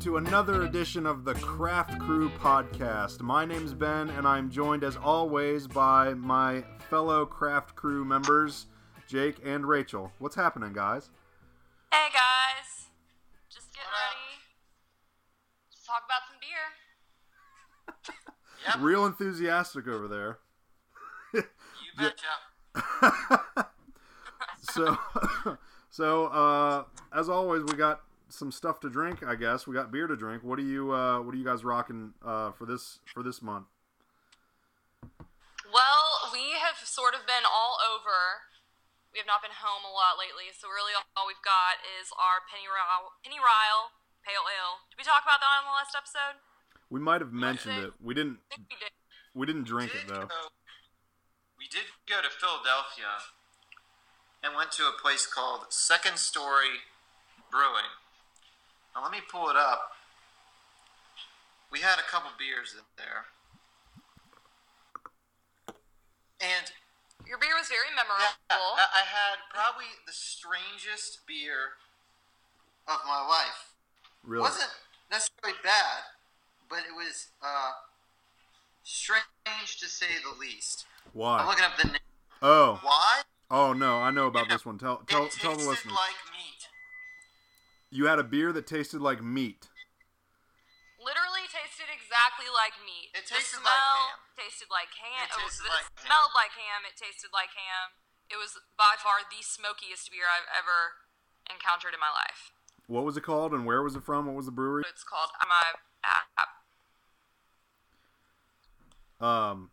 friends, and welcome to another edition of the Craft Crew podcast. My name's Ben, and I'm joined as always by my fellow Craft Crew members, Jake and Rachel. What's happening, guys? Hey guys, just getting ready to talk about some beer. Yep, Real enthusiastic over there. you betcha. so so uh as always we got some stuff to drink i guess we got beer to drink what are you uh what are you guys rocking uh for this for this month Well, we have sort of been all over. We have not been home a lot lately, so really all we've got is our Penny Ryle, Penny Ryle Pale Ale. Did we talk about that on the last episode? we might have mentioned it we didn't we did. we didn't drink it Did though go- we did go to Philadelphia and went to a place called Second Story Brewing. Now let me pull it up. We had a couple beers in there. And Your beer was very memorable. I, I had probably the strangest beer of my life. really wasn't necessarily bad, but it was uh, strange to say the least. Why? I'm looking up the name. oh Why? oh no i know about Yeah. this one tell tell it tell the tasted listeners like meat. You had a beer that tasted like meat Literally tasted exactly like meat. It the tasted like ham. tasted like ham. It oh, tasted it like ham. smelled like ham. It tasted like ham. It was by far the smokiest beer I've ever encountered in my life. what was it called and where was it from what was the brewery It's called my app. um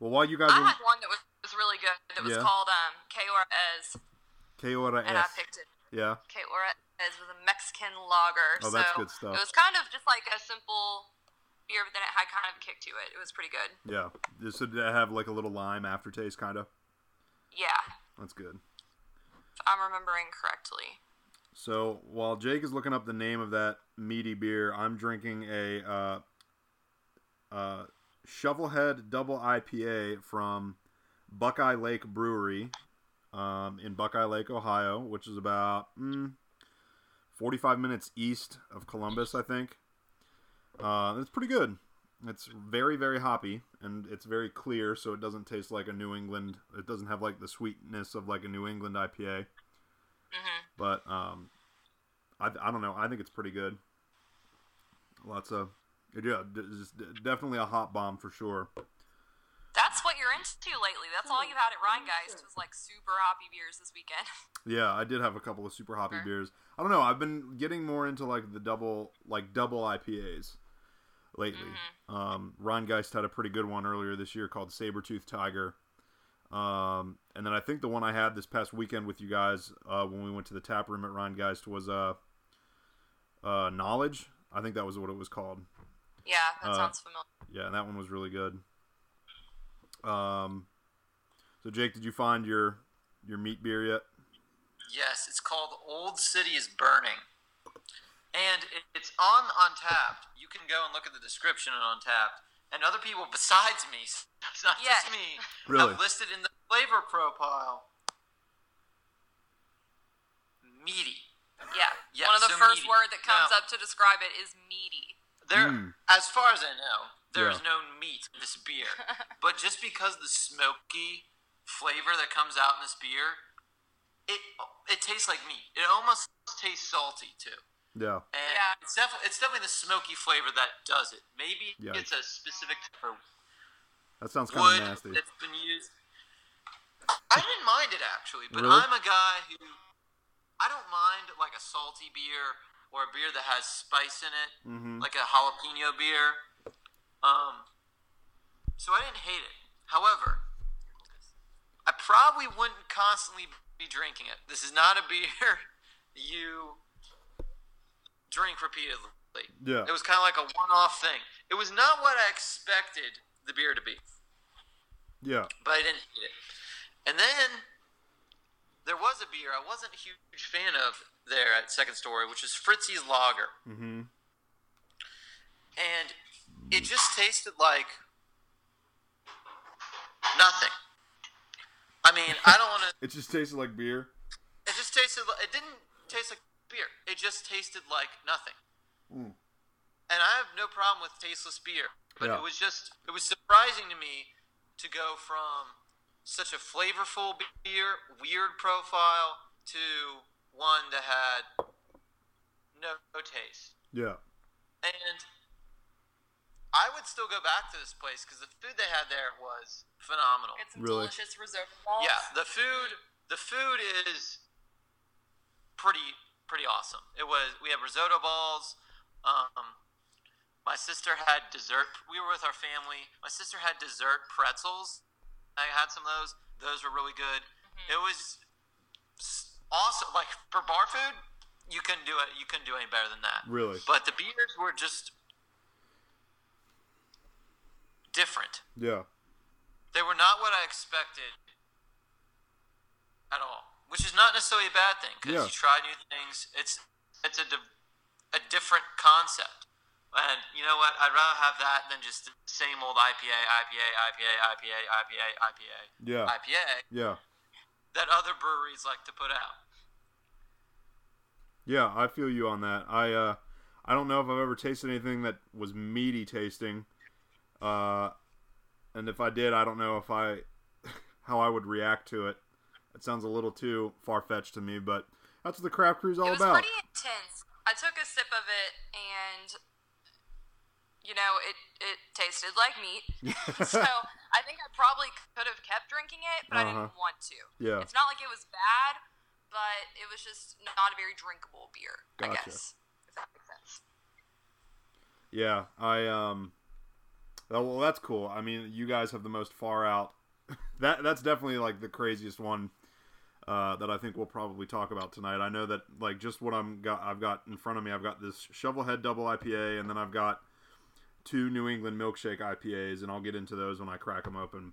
well while you guys I were had one that was, was really good. That was Yeah. called um K-O-R-Ez, K Ora and I picked it. Yeah K-O-R-Ez was a Mexican lager. Oh, that's good stuff. It was kind of just like a simple beer, but then it had kind of a kick to it. It was pretty good. yeah so did it have like a little lime aftertaste kind of Yeah, that's good if I'm remembering correctly. So while Jake is looking up the name of that meaty beer, I'm drinking a uh, uh, Shovelhead Double IPA from Buckeye Lake Brewery um, in Buckeye Lake, Ohio, which is about mm, 45 minutes east of Columbus, I think. Uh, it's pretty good. It's very, very hoppy, and it's very clear, so it doesn't taste like a New England. It doesn't have like the sweetness of like a New England IPA hmm but um, I, I don't know. I think it's pretty good. Lots of yeah, d- just d- definitely a hop bomb for sure. That's what you're into lately. That's all you had at Rhinegeist was like super hoppy beers this weekend. Yeah, I did have a couple of super hoppy Sure. beers. I don't know. I've been getting more into like the double like double IPAs lately. Um, Rhinegeist had a pretty good one earlier this year called Sabretooth Tiger. Um, and then I think the one I had this past weekend with you guys uh, when we went to the tap room at Rhinegeist was uh, uh, Knowledge. I think that was what it was called. Yeah, that Uh, sounds familiar. Yeah, and that one was really good. Um, so Jake, did you find your your meat beer yet? Yes, it's called Old City is Burning. And it- it's on Untappd. You can go and look at the description on Untappd. And other people besides me, it's not Yes. just me, Really? have listed in the flavor profile meaty. Yeah, Yeah, one of the so first meaty. word that comes Now- up to describe it is meaty. There, Mm. as far as I know, there's Yeah. no meat in this beer. but just because the smoky flavor that comes out in this beer, it it tastes like meat. It almost tastes salty too. Yeah. And Yeah. it's definitely it's definitely the smoky flavor that does it. Maybe Yeah. it's a specific type That sounds kind wood of nasty. that's been used. I didn't mind it actually, but Really? I'm a guy who I don't mind like a salty beer or a beer that has spice in it, Mhm. like a jalapeno beer. Um, so I didn't hate it. However, I probably wouldn't constantly be drinking it. This is not a beer you drink repeatedly. Yeah. It was kind of like a one-off thing. It was not what I expected the beer to be Yeah. but I didn't hate it. And then there was a beer I wasn't a huge fan of there at Second Story, which is Fritzy's Lager, Mm-hmm. and it just tasted like nothing. I mean, I don't want to. It just tasted like beer. It just tasted. like It didn't taste like beer. It just tasted like nothing. Mm. And I have no problem with tasteless beer, but Yeah. it was just it was surprising to me to go from such a flavorful beer, weird profile to one that had no, no taste. Yeah. And I would still go back to this place because the food they had there was phenomenal. It's some Really? delicious risotto balls. Yeah, the food the food is pretty pretty awesome. It was we had risotto balls. Um, my sister had dessert. We were with our family. My sister had dessert pretzels. I had some of those. Those were really good. It was awesome. Like for bar food, you couldn't do it. You couldn't do any better than that. Really. But the beers were just different. Yeah. They were not what I expected at all, which is not necessarily a bad thing because Yeah. you try new things. It's it's a div- a different concept, and you know what? I'd rather have that than just the same old IPA, IPA, IPA, IPA, IPA, IPA, Yeah. IPA Yeah. that other breweries like to put out. Yeah, I feel you on that. I uh I don't know if I've ever tasted anything that was meaty tasting. Uh and if I did, I don't know if I how I would react to it. It sounds a little too far fetched to me, but that's what the craft crew's all it was about. pretty intense. I took a sip of it and you know, it it tasted like meat. so I think I probably could have kept drinking it, but I Uh-huh. didn't want to. Yeah. It's not like it was bad, but it was just not a very drinkable beer, I Gotcha. guess. If that makes sense. Yeah, I um well that's cool. I mean, you guys have the most far out. that that's definitely like the craziest one uh, that I think we'll probably talk about tonight. I know that like just what I'm got I've got in front of me, I've got this Shovelhead double IPA and then I've got two New England milkshake IPAs and I'll get into those when I crack them open.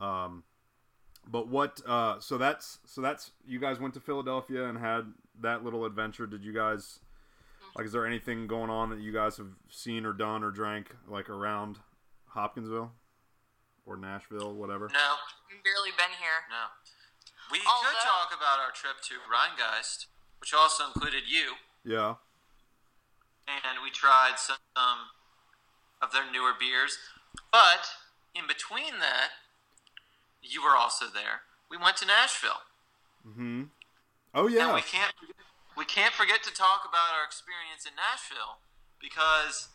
Um but what uh so that's so that's you guys went to Philadelphia and had that little adventure. Did you guys like, is there anything going on that you guys have seen or done or drank like around Hopkinsville or Nashville, whatever? No, I've barely been here. no. We could talk about our trip to Rhinegeist, which also included you. Yeah, and we tried some of their newer beers. But in between that, you were also there. We went to Nashville, hmm Oh and yeah, we can't we can't forget to talk about our experience in Nashville because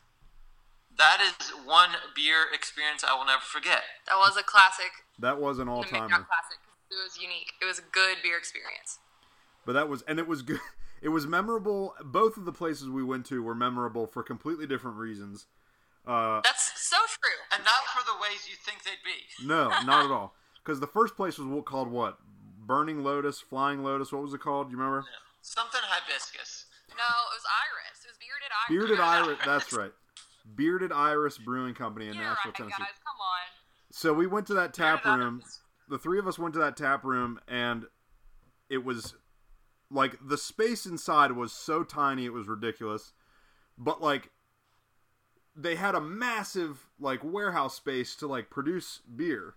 that is one beer experience I will never forget. That was a classic. that was an all time not timer. classic. 'cause It was unique. It was a good beer experience. But that was and it was good. It was memorable. Both of the places we went to were memorable for completely different reasons. Uh, That's so true. And not for the ways you think they'd be. no, not at all. Because the first place was what- called what? Burning Lotus, Flying Lotus. What was it called? You remember? Something hibiscus. No, it was Iris. It was bearded Iris. Bearded Iris. Iris. That's right. Bearded Iris Brewing Company in Yeah, Nashville, right, Tennessee. guys. Come on. So we went to that tap Bearded room. Iris. The three of us went to that tap room, and it was like the space inside was so tiny it was ridiculous. But like they had a massive like warehouse space to like produce beer.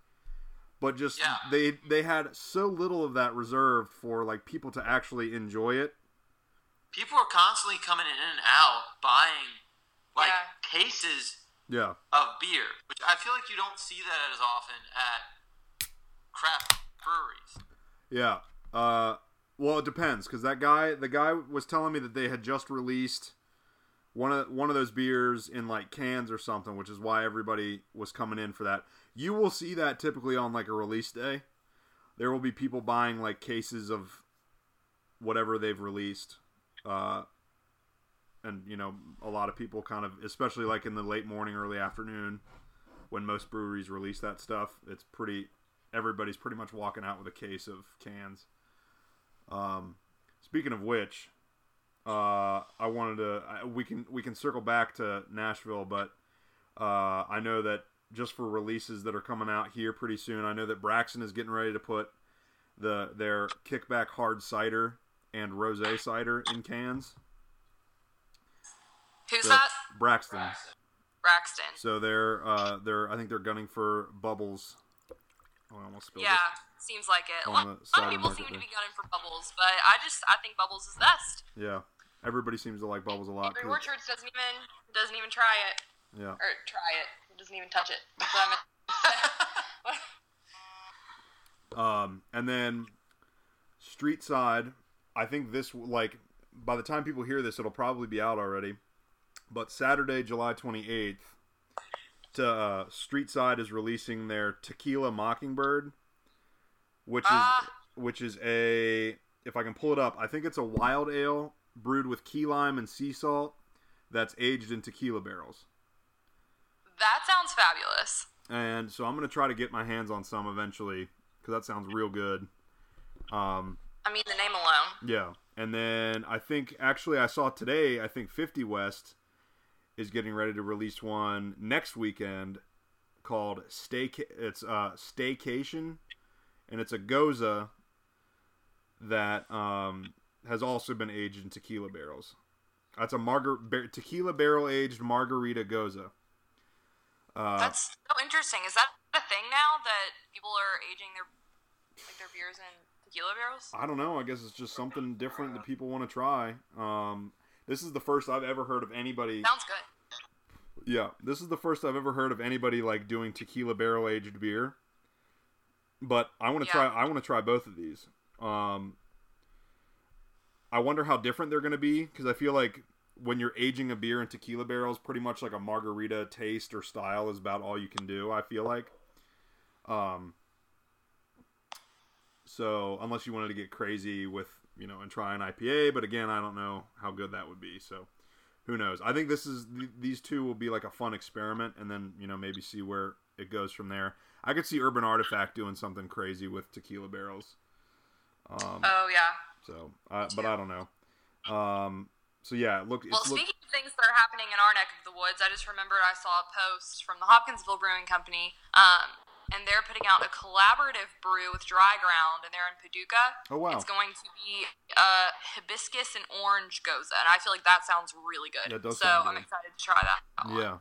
But just Yeah. they they had so little of that reserved for like people to actually enjoy it. People are constantly coming in and out buying like Yeah. cases Yeah. of beer, which I feel like you don't see that as often at craft breweries. Yeah. Uh, well, it depends because that guy, the guy was telling me that they had just released one of one of those beers in like cans or something, which is why everybody was coming in for that. You will see that typically on like a release day. There will be people buying like cases of whatever they've released. Uh, and you know, a lot of people kind of, especially like in the late morning, early afternoon, when most breweries release that stuff, it's pretty. Everybody's pretty much walking out with a case of cans. Um, speaking of which, uh, I wanted to. I, we can we can circle back to Nashville, but uh, I know that just for releases that are coming out here pretty soon, I know that Braxton is getting ready to put the their kickback hard cider and rosé cider in cans. Who's So, that? Braxton. Braxton. So they're uh, they're I think they're gunning for bubbles Oh, I almost spilled Yeah, seems like it. A lot, a lot of people the seem to be gunning for bubbles, but I just I think bubbles is best. Yeah. Everybody seems to like bubbles a lot. 'cause- Orchards doesn't even doesn't even try it yeah. or try it. Doesn't even touch it. That's what I meant to say. Um, and then Street Side, I think this like by the time people hear this, it'll probably be out already. But Saturday, July twenty eighth, to uh, Street Side is releasing their Tequila Mockingbird, which is Ah. which is a if I can pull it up, I think it's a wild ale brewed with key lime and sea salt that's aged in tequila barrels. that sounds fabulous. and so I'm gonna try to get my hands on some eventually because that sounds real good. Um, I mean, the name alone. yeah, and then I think actually I saw today. I think 50 West is getting ready to release one next weekend called Stay. It's uh Staycation, and it's a gose that um has also been aged in tequila barrels. That's a margar- bar- tequila barrel aged margarita gose. Uh, That's so interesting. Is that a thing now that people are aging their like their beers in tequila barrels? I don't know. I guess it's just something different that people want to try. Um, this is the first I've ever heard of anybody. Sounds good. Yeah, this is the first I've ever heard of anybody like doing tequila barrel aged beer. But I want to Yeah. try. I want to try both of these. Um, I wonder how different they're going to be because I feel like when you're aging a beer in tequila barrels, pretty much like a margarita taste or style is about all you can do. I feel like. Um, so unless you wanted to get crazy with you know and try an IPA, but again, I don't know how good that would be. So who knows? I think this is th- these two will be like a fun experiment, and then you know maybe see where it goes from there. I could see Urban Artifact doing something crazy with tequila barrels. Um, Oh yeah. so, uh, but I don't know. Um, so yeah, look. Well, look, speaking of things that are happening in our neck of the woods, I just remembered I saw a post from the Hopkinsville Brewing Company, um, and they're putting out a collaborative brew with Dry Ground, and they're in Paducah. Oh, wow. It's going to be uh, hibiscus and orange gose, and I feel like that sounds really good. That does so I'm excited to try that. yeah,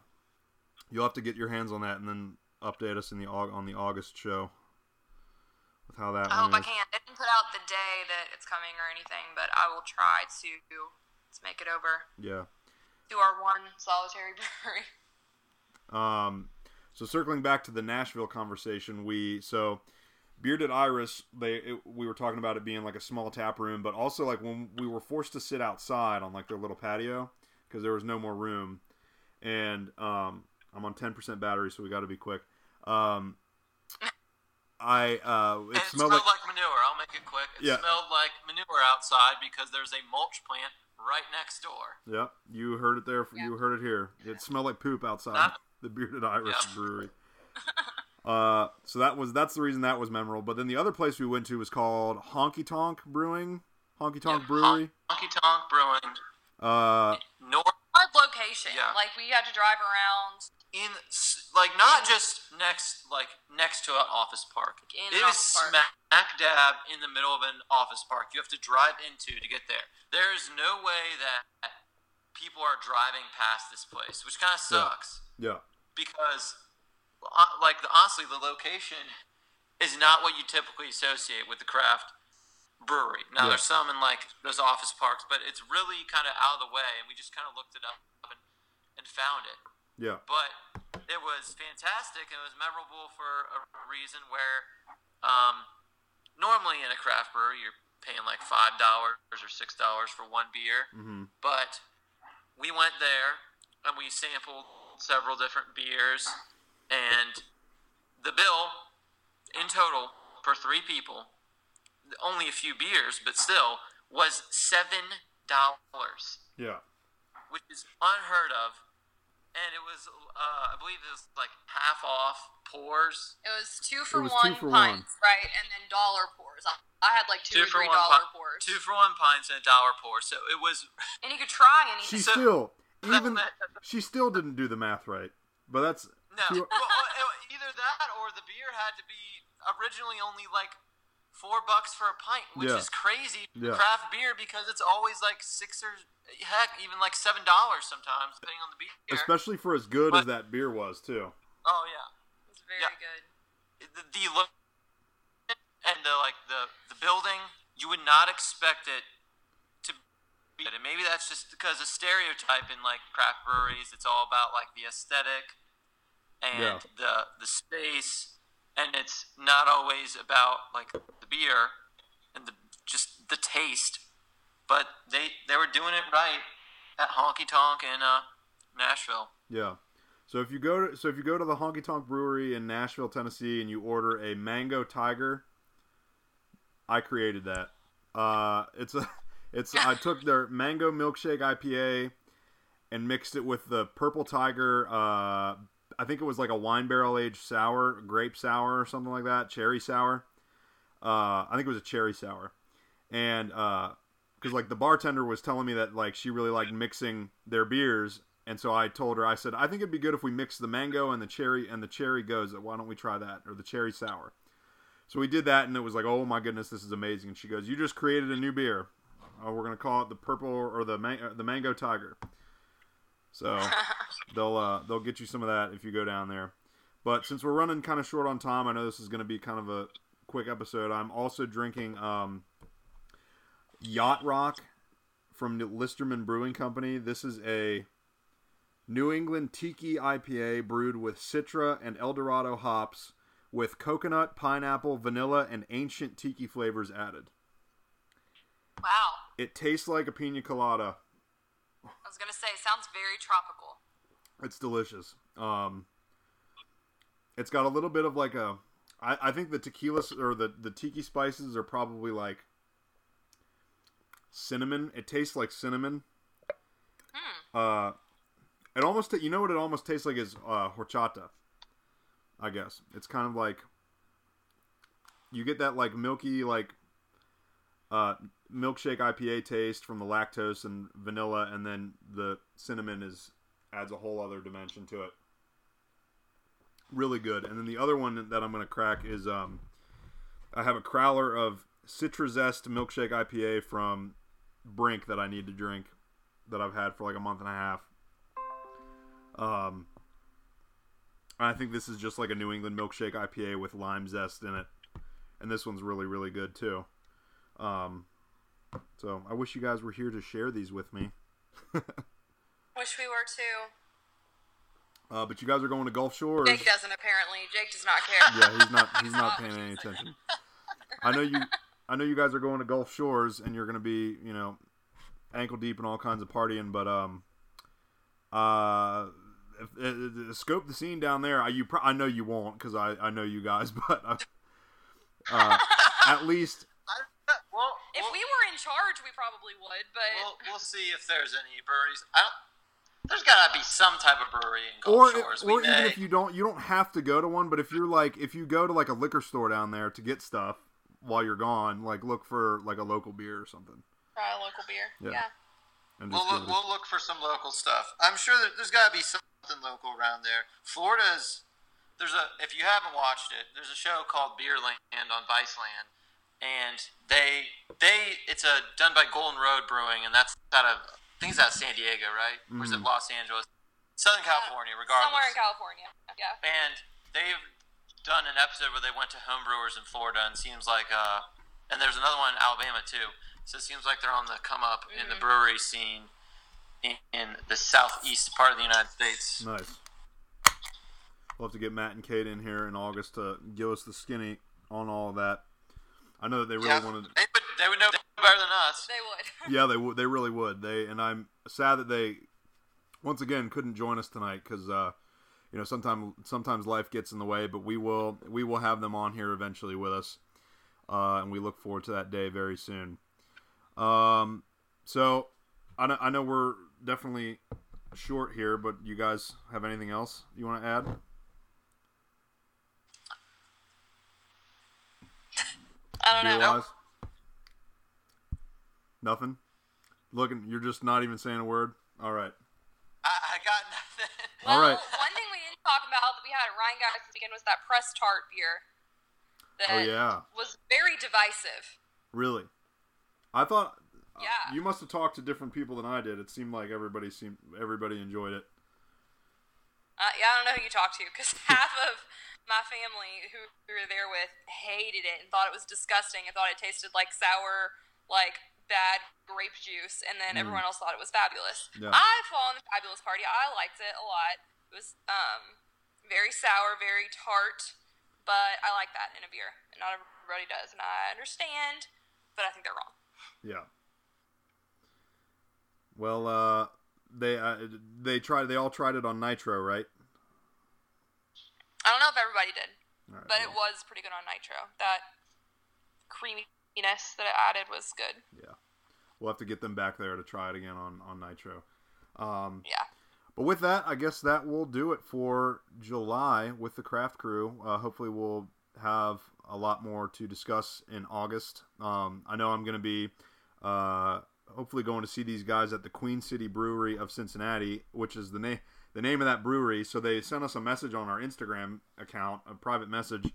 you'll have to get your hands on that and then update us in the on the August show with how that I hope one I can. They didn't put out the day that it's coming or anything, but I will try to to make it over Yeah. to our one solitary brewery. Um, so circling back to the Nashville conversation, we so Bearded Iris, they it, we were talking about it being like a small tap room, but also like when we were forced to sit outside on like their little patio because there was no more room, and um, I'm on 10% battery, so we got to be quick. Um, I uh, it it smelled smelled like like, manure. I'll make it quick. It Yeah. smelled like manure outside because there's a mulch plant right next door. Yep, you heard it there. You heard it here. It smelled like poop outside That- the Bearded Iris Yeah. Brewery. Uh, so that was that's the reason that was memorable. But then the other place we went to was called Honky Tonk Brewing, Honky Tonk Yeah, Brewery. Honky Tonk Brewing. Uh, North Hard location. Yeah. Like we had to drive around. in like not just next like next to an office park. In It an is office park. smack dab in the middle of an office park. You have to drive into to get there. There is no way that people are driving past this place, which kind of Yeah. sucks yeah, because uh, like the, honestly the location is not what you typically associate with the craft brewery. Now Yeah. there's some in like those office parks, but it's really kind of out of the way, and we just kind of looked it up and, and found it yeah, but it was fantastic and it was memorable for a reason where um, normally in a craft brewery you're paying like five dollars or six dollars for one beer mm-hmm. but we went there and we sampled several different beers and the bill in total for three people only a few beers but still was seven dollars yeah, which is unheard of. And it was, uh, I believe it was like half off pours. It was two for was one two for pints, right? And then dollar pours. I, I had like two, or for three one dollar pi- pours. Two for one pints and a dollar pour. So it was. and you could try she anything. So- still even she still didn't do the math right. But that's No. two- well, well, either that or the beer had to be originally only like four bucks for a pint, which Yeah. is crazy Yeah. craft beer because it's always like six or heck, even like seven dollars sometimes, depending on the beer. especially for as good as that beer was too. oh yeah. it's very Yeah. good. the, the lo- and the like the the building, you would not expect it to be. And maybe that's just because of stereotype in like craft breweries. It's all about like the aesthetic and Yeah. the the space, and it's not always about like the beer and the just the taste. But they they were doing it right at Honky Tonk in uh, Nashville. Yeah. So if you go to so if you go to the Honky Tonk Brewery in Nashville, Tennessee, and you order a Mango Tiger, I created that. Uh, it's a it's I took their Mango Milkshake IPA and mixed it with the Purple Tiger. Uh, I think it was like a wine barrel aged sour, grape sour or something like that, cherry sour. Uh, I think it was a cherry sour, and because like the bartender was telling me that like she really liked mixing their beers, and so I told her I said I think it'd be good if we mix the mango and the cherry and the cherry goes. Why don't we try that or the cherry sour? So we did that, and it was like, oh my goodness, this is amazing. And she goes, "You just created a new beer. Oh, we're gonna call it the purple or the man- uh, the mango tiger." So they'll uh, they'll get you some of that if you go down there. But since we're running kind of short on time, I know this is going to be kind of a quick episode. I'm also drinking um, Yacht Rock from Listermann Brewing Company. This is a New England Tiki IPA brewed with Citra and Eldorado hops with coconut, pineapple, vanilla, and ancient tiki flavors added. Wow. It tastes like a pina colada. I was gonna say, it sounds very tropical. It's delicious. Um, it's got a little bit of like a. I, I think the tequila or the the tiki spices are probably like cinnamon. It tastes like cinnamon. Hmm. Uh, it almost you know what it almost tastes like is uh, horchata. I guess it's kind of like you get that like milky like uh, milkshake IPA taste from the lactose and vanilla, and then the cinnamon is adds a whole other dimension to it. Really good. And then the other one that I'm going to crack is um, I have a crowler of Citrus Zest milkshake IPA from Brink that I need to drink that I've had for like a month and a half. Um, I think this is just like a New England milkshake IPA with lime zest in it, and this one's really really good too. Um, so I wish you guys were here to share these with me. Wish we were too. Uh, but you guys are going to Gulf Shores. Jake doesn't apparently. Jake does not care. yeah, he's not he's not paying any attention. I know you I know you guys are going to Gulf Shores and you're going to be, you know, ankle deep in all kinds of partying, but um uh if, uh, uh, scope the scene down there. I you pro- I know you won't cuz I I know you guys, but uh, uh, at least If we'll, we were in charge, we probably would, but we'll, we'll see if there's any breweries. I don't, there's got to be some type of brewery in Gulf or Shores. or we even may. if you don't you don't have to go to one, but if you're like if you go to like a liquor store down there to get stuff while you're gone, like look for like a local beer or something. try a local beer. Yeah. Yeah. And We'll look, give it a- we'll look for some local stuff. I'm sure that there's got to be something local around there. Florida's there's a if you haven't watched it, there's a show called Beerland on Viceland, and they they it's a done by Golden Road Brewing, and that's out of I think it's out of San Diego, right? Or is it Mhm. Los Angeles? Southern California, regardless. Somewhere in California. Yeah. and they've done an episode where they went to homebrewers in Florida, and seems like uh, and there's another one in Alabama too. So it seems like they're on the come up in the Mhm. brewery scene in, in the southeast part of the United States. Nice. We'll have to get Matt and Kate in here in August to give us the skinny on all of that. I know that they really yeah, wanted. they would they would know better than us. They would. Yeah, they would. They really would. They and I'm sad that they once again couldn't join us tonight because uh, you know sometimes sometimes life gets in the way. But we will we will have them on here eventually with us, uh, and we look forward to that day very soon. Um, so I know, I know we're definitely short here, but you guys have anything else you want to add? I don't know. Beer-wise? Nothing. Looking, you're just not even saying a word. All right. I, I got nothing. Well, All right. one thing we didn't talk about that we had at Rhinegeist this weekend was that press tart beer. That Oh yeah, was very divisive. really. I thought. uh, Yeah. You must have talked to different people than I did. It seemed like everybody seemed everybody enjoyed it. Uh, yeah, I don't know who you talked to because half of my family who we were there with hated it and thought it was disgusting and thought it tasted like sour, like bad grape juice, and then everyone else thought it was fabulous. Yeah. I fall in the fabulous party. I liked it a lot. It was um, very sour, very tart, but I like that in a beer, and not everybody does, and I understand, but I think they're wrong. Yeah. Well, uh, they uh, they tried. They all tried it on Nitro, right? I don't know if everybody did, right, but it was pretty good on Nitro. That creaminess that it added was good. Yeah. We'll have to get them back there to try it again on on Nitro. Um, Yeah. But with that, I guess that will do it for July with the craft crew. Uh, hopefully, we'll have a lot more to discuss in August. Um, I know I'm going to be uh, hopefully going to see these guys at the Queen City Brewery of Cincinnati, which is the name the name of that brewery. So they sent us a message on our Instagram account, a private message,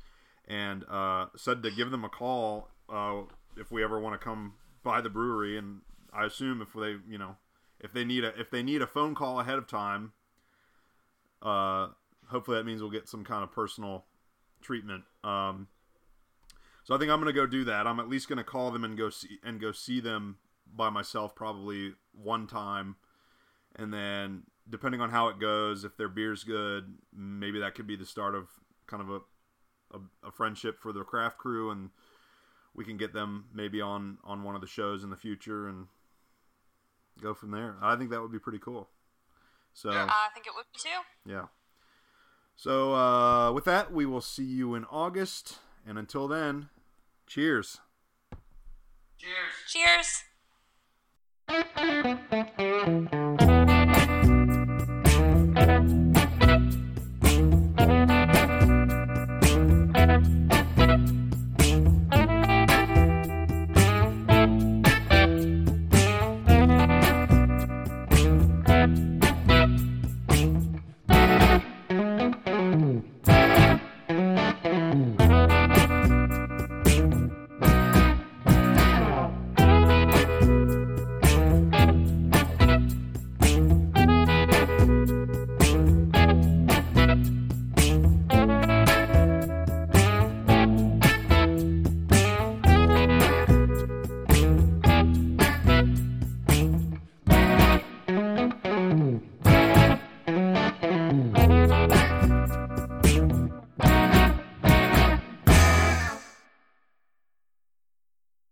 and uh, said to give them a call uh, if we ever want to come by the brewery. And I assume if they, you know, if they need a if they need a phone call ahead of time, uh, hopefully that means we'll get some kind of personal treatment. Um, so I think I'm gonna go do that. I'm at least gonna call them and go see and go see them by myself probably one time, and then depending on how it goes, if their beer's good, maybe that could be the start of kind of a a, a friendship for the craft crew, and we can get them maybe on on one of the shows in the future and go from there. I think that would be pretty cool. So I think it would be too. yeah. So uh, with that, we will see you in August, and until then, cheers. Cheers. Cheers. Thank you.